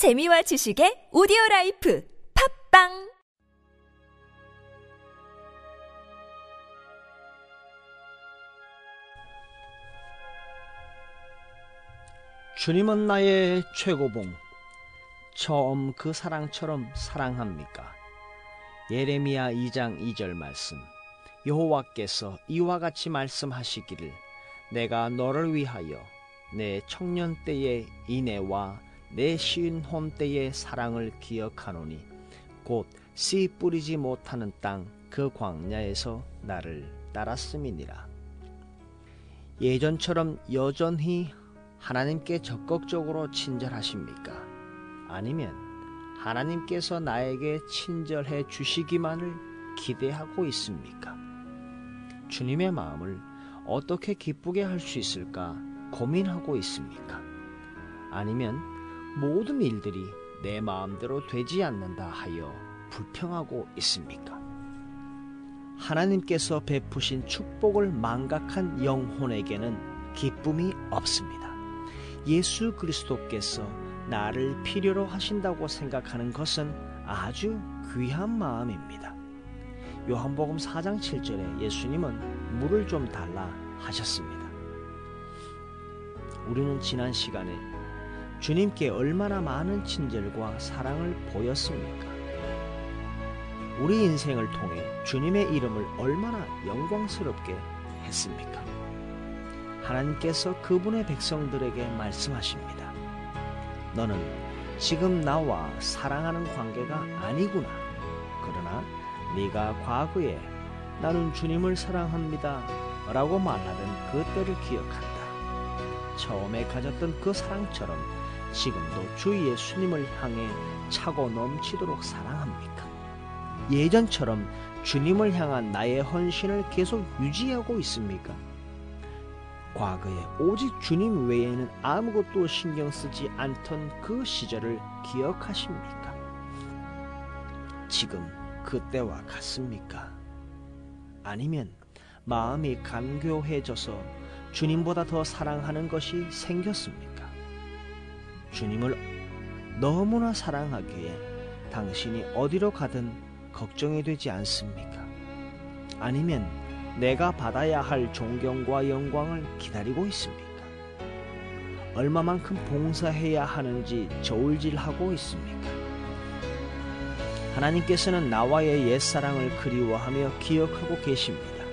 재미와 지식의 오디오 라이프 팟빵 주님은 나의 최고봉. 처음 그 사랑처럼 사랑합니까? 예레미야 2장 2절 말씀. 여호와께서 이와 같이 말씀하시기를 내가 너를 위하여 내 청년 때의 인애와 내 시은 홈 때의 사랑을 기억하노니 곧 씨 뿌리지 못하는 땅 그 광야에서 나를 따랐음이니라. 예전처럼 여전히 하나님께 적극적으로 친절하십니까? 아니면 하나님께서 나에게 친절해 주시기만을 기대하고 있습니까? 주님의 마음을 어떻게 기쁘게 할 수 있을까 고민하고 있습니까? 아니면 모든 일들이 내 마음대로 되지 않는다 하여 불평하고 있습니까? 하나님께서 베푸신 축복을 망각한 영혼에게는 기쁨이 없습니다. 예수 그리스도께서 나를 필요로 하신다고 생각하는 것은 아주 귀한 마음입니다. 요한복음 4장 7절에 예수님은 물을 좀 달라 하셨습니다. 우리는 지난 시간에 주님께 얼마나 많은 친절과 사랑을 보였습니까? 우리 인생을 통해 주님의 이름을 얼마나 영광스럽게 했습니까? 하나님께서 그분의 백성들에게 말씀하십니다. 너는 지금 나와 사랑하는 관계가 아니구나. 그러나 네가 과거에 나는 주님을 사랑합니다. 라고 말하던 그때를 기억한다. 처음에 가졌던 그 사랑처럼 지금도 주 예수님을 향해 차고 넘치도록 사랑합니까? 예전처럼 주님을 향한 나의 헌신을 계속 유지하고 있습니까? 과거에 오직 주님 외에는 아무것도 신경 쓰지 않던 그 시절을 기억하십니까? 지금 그때와 같습니까? 아니면 마음이 간교해져서 주님보다 더 사랑하는 것이 생겼습니까? 주님을 너무나 사랑하기에 당신이 어디로 가든 걱정이 되지 않습니까? 아니면 내가 받아야 할 존경과 영광을 기다리고 있습니까? 얼마만큼 봉사해야 하는지 저울질하고 있습니까? 하나님께서는 나와의 옛사랑을 그리워하며 기억하고 계십니다.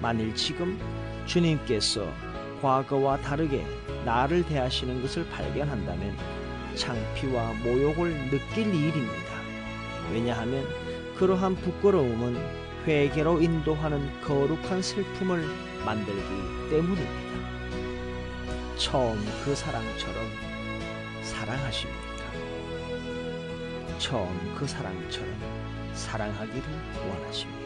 만일 지금 주님께서 과거와 다르게 나를 대하시는 것을 발견한다면 창피와 모욕을 느낄 일입니다. 왜냐하면 그러한 부끄러움은 회개로 인도하는 거룩한 슬픔을 만들기 때문입니다. 처음 그 사랑처럼 사랑하십니까? 처음 그 사랑처럼 사랑하기를 원하십니까?